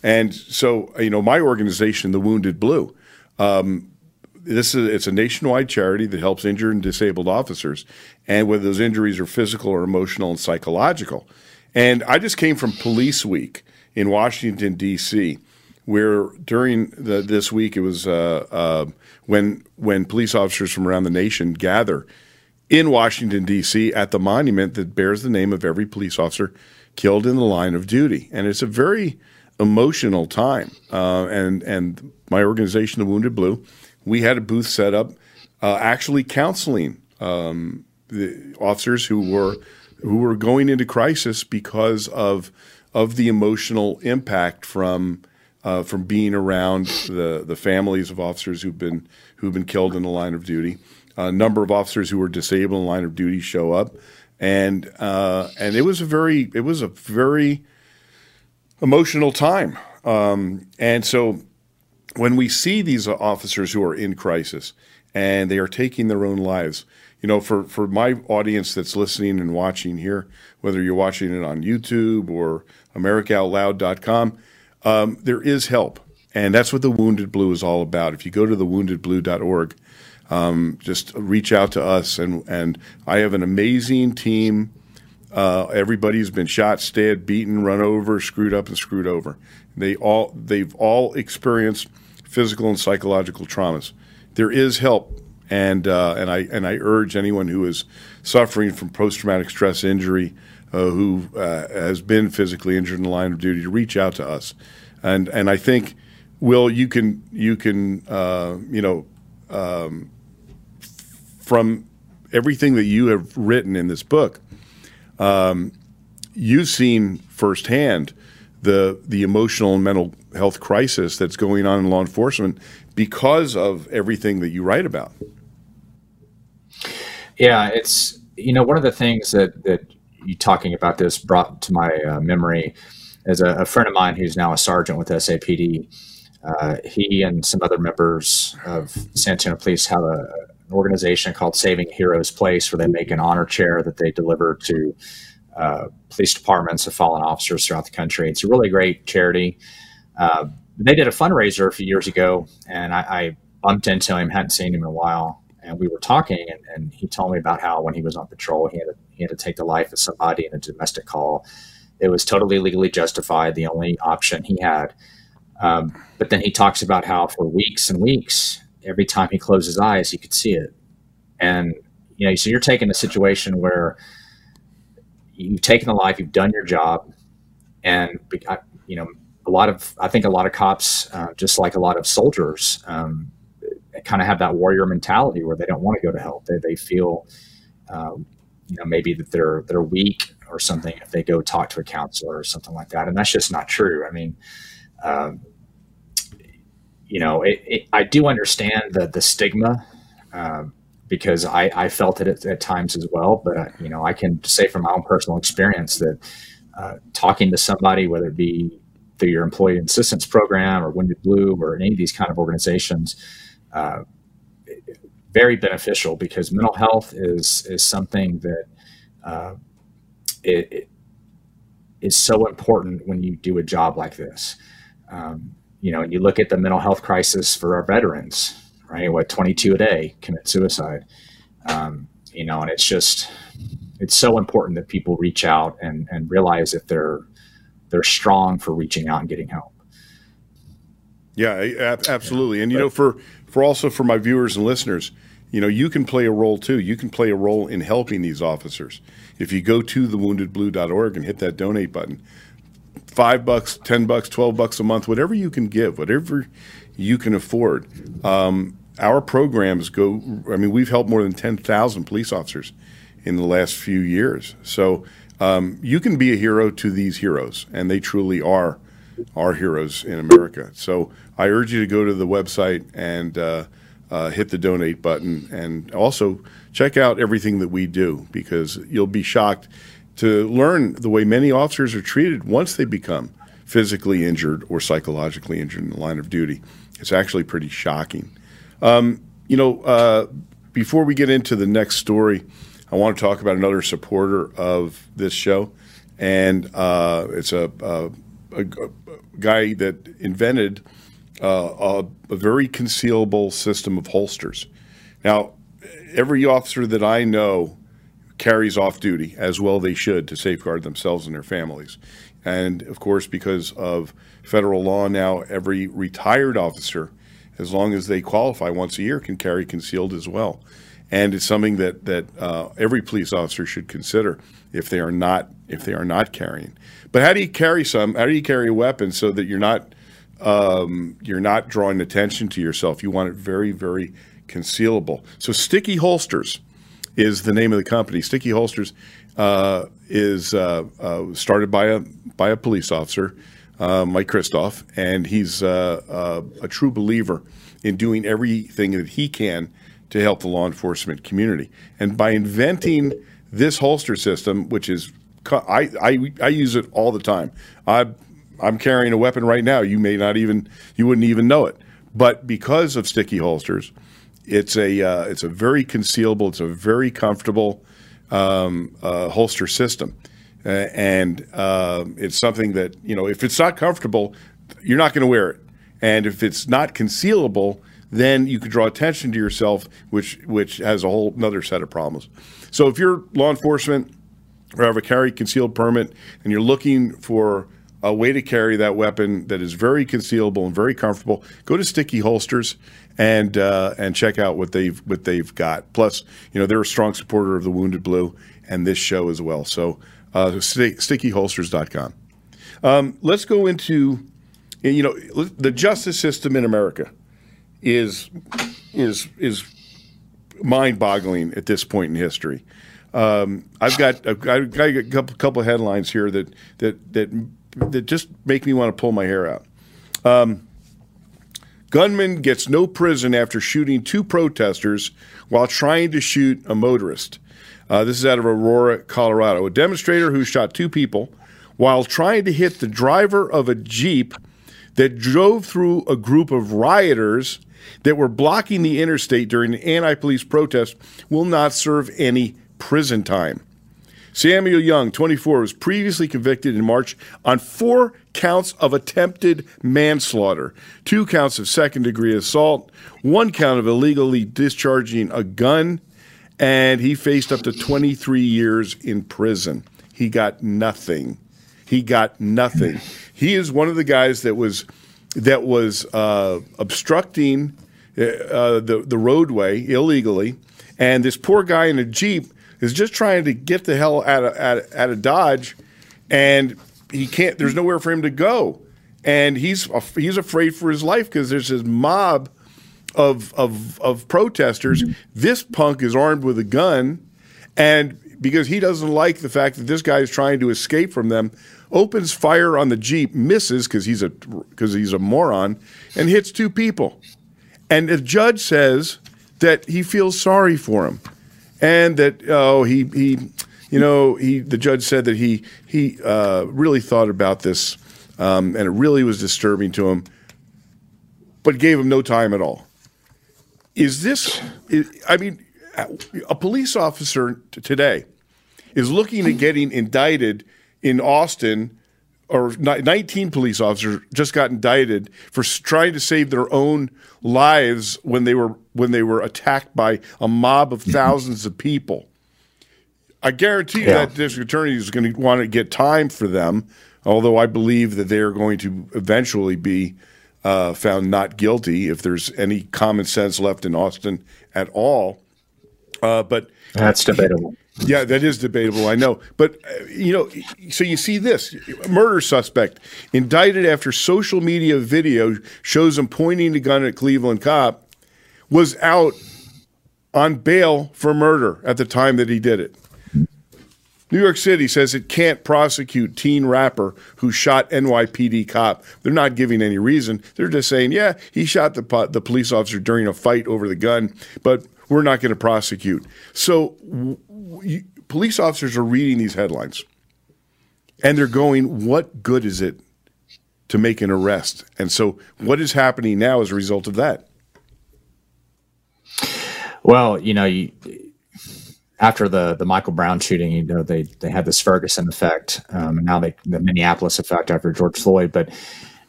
And so, you know, my organization, the Wounded Blue, um, this is it's a nationwide charity that helps injured and disabled officers, and whether those injuries are physical or emotional and psychological. And I just came from Police Week in Washington D.C., where during the, this week it was uh, uh, when when police officers from around the nation gather in Washington D.C. at the monument that bears the name of every police officer killed in the line of duty, and it's a very emotional time. Uh, and and my organization, the Wounded Blue we had a booth set up, uh, actually counseling um, the officers who were who were going into crisis because of of the emotional impact from uh, from being around the the families of officers who've been who've been killed in the line of duty. A number of officers who were disabled in line of duty show up, and uh, and it was a very it was a very emotional time. Um, and so when we see these officers who are in crisis and they are taking their own lives, you know, for, for my audience that's listening and watching here, whether you're watching it on YouTube or AmericaOutloud.com, um, there is help. And that's what the Wounded Blue is all about. If you go to thewoundedblue.org, um, just reach out to us. And, and I have an amazing team. Uh, everybody's been shot, stabbed, beaten, run over, screwed up, and screwed over. They all they've all experienced – physical and psychological traumas. There is help, and uh, and I and I urge anyone who is suffering from post traumatic stress injury, uh, who uh, has been physically injured in the line of duty, to reach out to us. And and I think, Will, you can you can uh, you know um, from everything that you have written in this book, um, you've seen firsthand the the emotional and mental health crisis that's going on in law enforcement because of everything that you write about. Yeah, it's you know one of the things that that you talking about this brought to my uh, memory is a, a, friend of mine who's now a sergeant with SAPD. Uh, he and some other members of San Antonio Police have a, an organization called Saving Heroes Place, where they make an honor chair that they deliver to uh, police departments of fallen officers throughout the country. It's a really great charity. Uh, they did a fundraiser a few years ago, and I, I, bumped into him, hadn't seen him in a while, and we were talking, and, and, he told me about how when he was on patrol, he had to, he had to take the life of somebody in a domestic call. It was totally legally justified, the only option he had. Um, but then he talks about how for weeks and weeks, every time he closed his eyes, he could see it. And you know, so you're taking a situation where you've taken the life, you've done your job, and you know a lot of I think a lot of cops, uh, just like a lot of soldiers, um, kind of have that warrior mentality where they don't want to go to help. They, they feel, um, you know, maybe that they're they're weak or something if they go talk to a counselor or something like that, and that's just not true. I mean. Um, you know, it, it, I do understand the the stigma um, because I, I felt it at, at, times as well. But uh, you know, I can say from my own personal experience that uh, talking to somebody, whether it be through your employee assistance program or Wounded Blue or any of these kind of organizations, uh, very beneficial because mental health is is something that uh, it, it is so important when you do a job like this. Um, you know, and you look at the mental health crisis for our veterans, right? What 22 a day commit suicide. Um, you know, and it's just it's so important that people reach out and and realize that they're they're strong for reaching out and getting help. Yeah, absolutely. And you know, for for also for my viewers and listeners, you know, you can play a role too. You can play a role in helping these officers. If you go to thewoundedblue.org and hit that donate button, five bucks, ten bucks, twelve bucks a month, whatever you can give, whatever you can afford. Um, our programs go. I mean, we've helped more than ten thousand police officers in the last few years. So um, you can be a hero to these heroes, and they truly are our heroes in America. So I urge you to go to the website and uh, uh, hit the donate button, and also check out everything that we do because you'll be shocked to learn the way many officers are treated once they become physically injured or psychologically injured in the line of duty. It's actually pretty shocking. Um, you know, uh, before we get into the next story, I want to talk about another supporter of this show, and uh, it's a, a, a, guy that invented uh, a, a very concealable system of holsters. Now, every officer that I know carries off duty, as well they should, to safeguard themselves and their families. And of course, because of federal law now, every retired officer, as long as they qualify once a year, can carry concealed as well. And it's something that that uh, every police officer should consider if they are not if they are not carrying. But how do you carry some? How do you carry a weapon so that you're not um, you're not drawing attention to yourself? You want it very very concealable. So sticky holsters is the name of the company. Sticky Holsters uh, is uh, uh, started by a by a police officer, uh, Mike Kristoff, and he's uh, a true believer in doing everything that he can to help the law enforcement community. And by inventing this holster system, which is I, I, I use it all the time. I I'm carrying a weapon right now. You may not even you wouldn't even know it. But because of sticky holsters, it's a uh, it's a very concealable. It's a very comfortable um, uh, holster system, uh, and um, it's something that you know if it's not comfortable, you're not going to wear it, and if it's not concealable, then you could draw attention to yourself, which which has a whole another set of problems. So if you're law enforcement or have a carry concealed permit, and you're looking for a way to carry that weapon that is very concealable and very comfortable, go to Sticky Holsters and uh, and check out what they've what they've got. Plus, you know, they're a strong supporter of the Wounded Blue and this show as well. So, uh, stickyholsters.com. Um, let's go into you know the justice system in America is is is mind-boggling at this point in history. Um, I've got I've got, a couple, couple headlines here that that that that just make me want to pull my hair out. Um, gunman gets no prison after shooting two protesters while trying to shoot a motorist. Uh, this is out of Aurora, Colorado. A demonstrator who shot two people while trying to hit the driver of a Jeep that drove through a group of rioters that were blocking the interstate during an anti police protest will not serve any prison time. Samuel Young, 24, was previously convicted in March on four counts of attempted manslaughter, two counts of second degree assault, one count of illegally discharging a gun, and he faced up to 23 years in prison. He got nothing. He got nothing. He is one of the guys that was that was uh, obstructing uh, the the roadway illegally, and this poor guy in a jeep is just trying to get the hell out of, out of, out of Dodge, and he can't. There's nowhere for him to go, and he's he's afraid for his life because there's this mob of of of protesters. Mm-hmm. This punk is armed with a gun, and because he doesn't like the fact that this guy is trying to escape from them, opens fire on the jeep, misses because he's a because he's a moron, and hits two people. And the judge says that he feels sorry for him and that oh he he you know he the judge said that he he uh, really thought about this um, and it really was disturbing to him, but gave him no time at all. Is this? I mean, a police officer today is looking at getting indicted in Austin, or 19 police officers just got indicted for trying to save their own lives when they were when they were attacked by a mob of thousands of people. I guarantee you yeah. that district attorney is going to want to get time for them, although I believe that they are going to eventually be uh, found not guilty if there's any common sense left in Austin at all. Uh, but that's debatable. Yeah, that is debatable. I know, but uh, you know, so you see this murder suspect indicted after social media video shows him pointing a gun at Cleveland cop was out on bail for murder at the time that he did it. New York City says it can't prosecute teen rapper who shot NYPD cop. They're not giving any reason. They're just saying, yeah, he shot the the police officer during a fight over the gun, but we're not going to prosecute. So w- police officers are reading these headlines and they're going, what good is it to make an arrest? And so what is happening now as a result of that? Well, you know, you, after the the Michael Brown shooting, you know, they they had this Ferguson effect, um, and now they the Minneapolis effect after George Floyd, but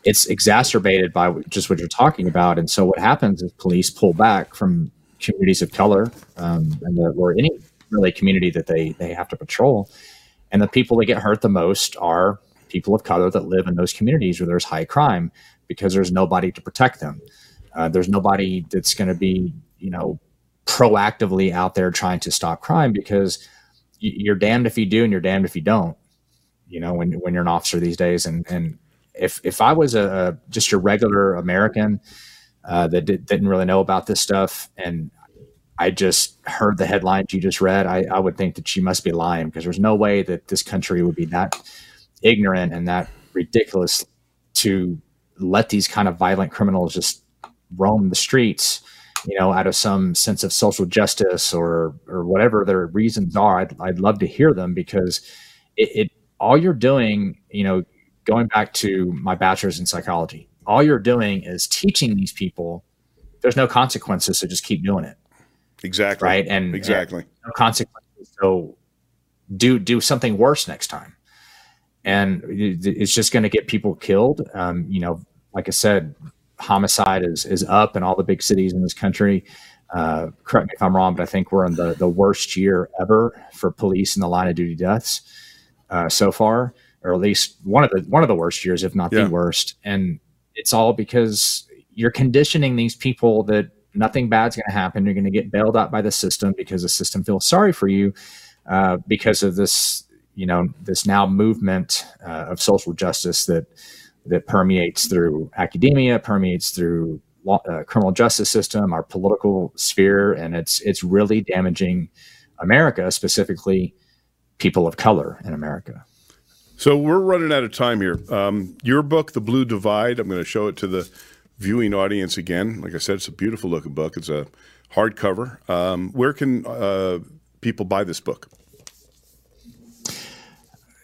it's exacerbated by just what you're talking about. And so what happens is police pull back from communities of color um, and the, or any really community that they they have to patrol, and the people that get hurt the most are people of color that live in those communities where there's high crime because there's nobody to protect them. Uh, there's nobody that's going to be you know proactively out there trying to stop crime because you're damned if you do and you're damned if you don't you know when, when you're an officer these days and and if if i was a, a just a regular american uh, that did, didn't really know about this stuff and i just heard the headlines you just read I, I would think that she must be lying because there's no way that this country would be that ignorant and that ridiculous to let these kind of violent criminals just roam the streets you know, out of some sense of social justice or or whatever their reasons are, I'd, I'd love to hear them because it, it all you're doing, you know, going back to my bachelor's in psychology, all you're doing is teaching these people there's no consequences, so just keep doing it. Exactly. Right. And exactly and no consequences. So do do something worse next time. And it's just going to get people killed. Um, you know, like I said, homicide is is up in all the big cities in this country. Uh, correct me if I'm wrong, but I think we're in the, the worst year ever for police in the line of duty deaths uh, so far, or at least one of the one of the worst years, if not yeah. the worst. And it's all because you're conditioning these people that nothing bad's going to happen. You're going to get bailed out by the system because the system feels sorry for you uh, because of this, you know, this now movement uh, of social justice that that permeates through academia, permeates through law, uh, criminal justice system, our political sphere, and it's it's really damaging America, specifically people of color in America. So we're running out of time here. Um, your book, The Blue Divide, I'm going to show it to the viewing audience again. Like I said, it's a beautiful looking book. It's a hardcover. Um, where can uh, people buy this book?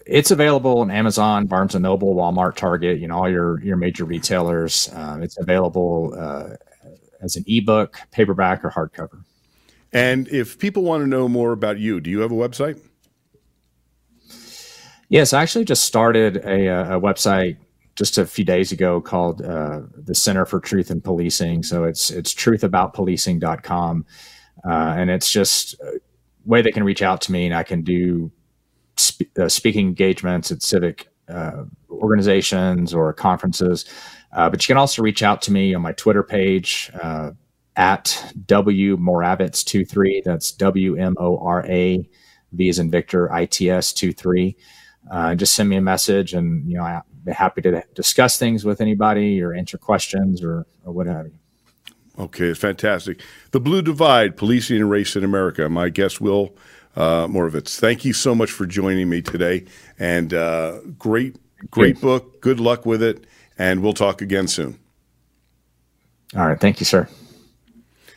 it's available on Amazon, Barnes and Noble, Walmart, Target. You know all your your major retailers. Um, it's available uh, as an ebook, paperback, or hardcover. And if people want to know more about you, do you have a website? Yes, I actually just started a, a website just a few days ago called uh, the Center for Truth in Policing. So it's it's truthaboutpolicing.com. Uh, and it's just a way they can reach out to me and I can do uh, speaking engagements at civic uh, organizations or conferences. Uh, but you can also reach out to me on my Twitter page uh, at W Moravits23. That's W M O R A V as in Victor, I T S 23. Uh, just send me a message and, you know, I'd be happy to discuss things with anybody or answer questions or, or what have you. Okay, it's fantastic. The Blue Divide, Policing and Race in America. My guest, Will uh, Moravits. Thank you so much for joining me today. And uh, great, great book. Good luck with it. And we'll talk again soon. All right. Thank you, sir.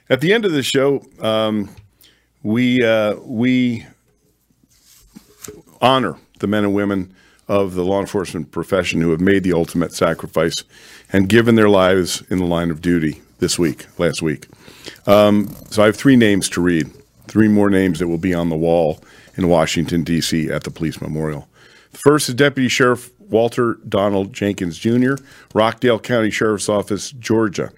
At the end of the show, um, we uh, we honor the men and women of the law enforcement profession who have made the ultimate sacrifice and given their lives in the line of duty this week, last week. Um, so I have three names to read three more names that will be on the wall in Washington, D.C. at the police memorial. First is Deputy Sheriff Walter Donald Jenkins Jr., Rockdale County Sheriff's Office, Georgia.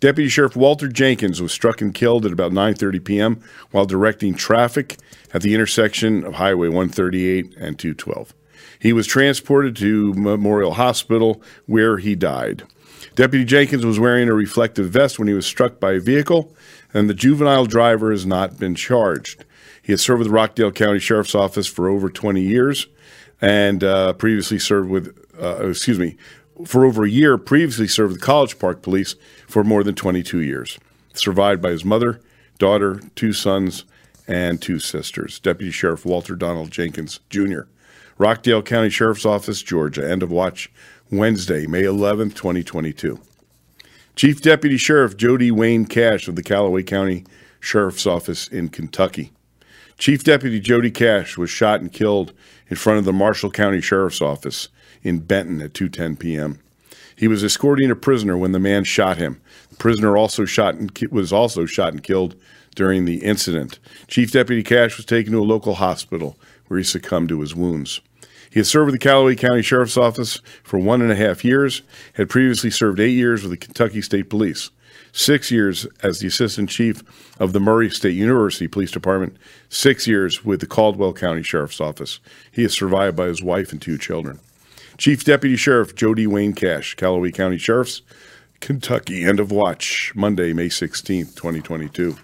Deputy Sheriff Walter Jenkins was struck and killed at about 9:30 p.m. while directing traffic at the intersection of Highway 138 and 212. He was transported to Memorial Hospital where he died. Deputy Jenkins was wearing a reflective vest when he was struck by a vehicle, and the juvenile driver has not been charged. He has served with the Rockdale County Sheriff's Office for over 20 years and uh, previously served with, uh, excuse me, for over a year, previously served with College Park Police for more than 22 years. Survived by his mother, daughter, two sons, and two sisters. Deputy Sheriff Walter Donald Jenkins, Jr. Rockdale County Sheriff's Office, Georgia. End of watch Wednesday, May 11th, 2022. Chief Deputy Sheriff Jody Wayne Cash of the Calloway County Sheriff's Office in Kentucky. Chief Deputy Jody Cash was shot and killed in front of the Marshall County Sheriff's Office in Benton at 2:10 p.m. He was escorting a prisoner when the man shot him. The prisoner also shot and ki- was also shot and killed during the incident. Chief Deputy Cash was taken to a local hospital where he succumbed to his wounds. He has served with the Calloway County Sheriff's Office for one and a half years, had previously served eight years with the Kentucky State Police, six years as the Assistant Chief of the Murray State University Police Department, six years with the Caldwell County Sheriff's Office. He is survived by his wife and two children. Chief Deputy Sheriff Jody Wayne Cash, Calloway County Sheriff's, Kentucky. End of watch, Monday, May 16th, 2022.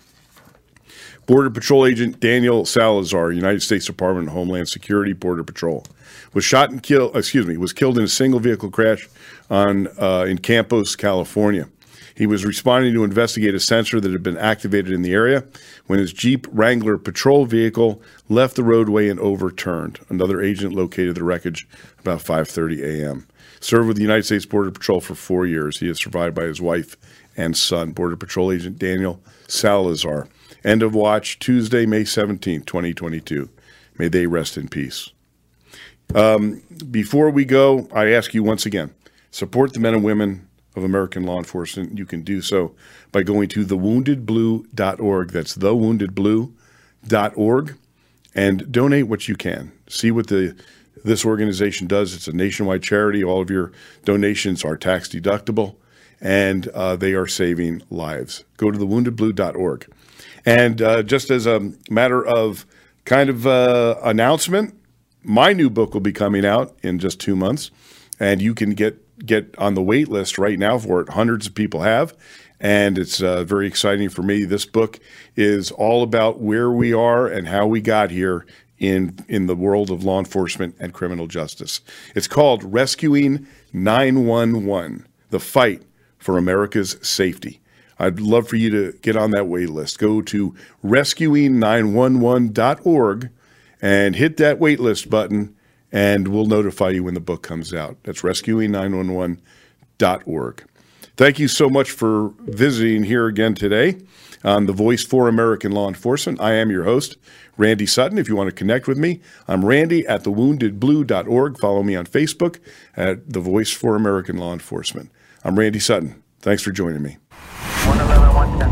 Border Patrol Agent Daniel Salazar, United States Department of Homeland Security, Border Patrol, was shot and killed. Excuse me, was killed in a single vehicle crash on uh, in Campos, California. He was responding to investigate a sensor that had been activated in the area when his Jeep Wrangler patrol vehicle left the roadway and overturned. Another agent located the wreckage about 5:30 a.m. Served with the United States Border Patrol for four years. He is survived by his wife and son, Border Patrol Agent Daniel Salazar. End of watch Tuesday, May 17, 2022. May they rest in peace. Um, before we go, I ask you once again support the men and women of American law enforcement. You can do so by going to thewoundedblue.org. That's thewoundedblue.org and donate what you can. See what the this organization does. It's a nationwide charity. All of your donations are tax deductible, and uh, they are saving lives. Go to thewoundedblue.org. And uh, just as a matter of kind of uh, announcement, my new book will be coming out in just two months, and you can get get on the wait list right now for it. Hundreds of people have, and it's uh, very exciting for me. This book is all about where we are and how we got here in in the world of law enforcement and criminal justice. It's called Rescuing 911: The Fight for America's Safety. I'd love for you to get on that wait list. Go to rescuing911.org and hit that waitlist button, and we'll notify you when the book comes out. That's rescuing911.org. Thank you so much for visiting here again today on The Voice for American Law Enforcement. I am your host, Randy Sutton. If you want to connect with me, I'm Randy at thewoundedblue.org. Follow me on Facebook at The Voice for American Law Enforcement. I'm Randy Sutton. Thanks for joining me. 111, 110.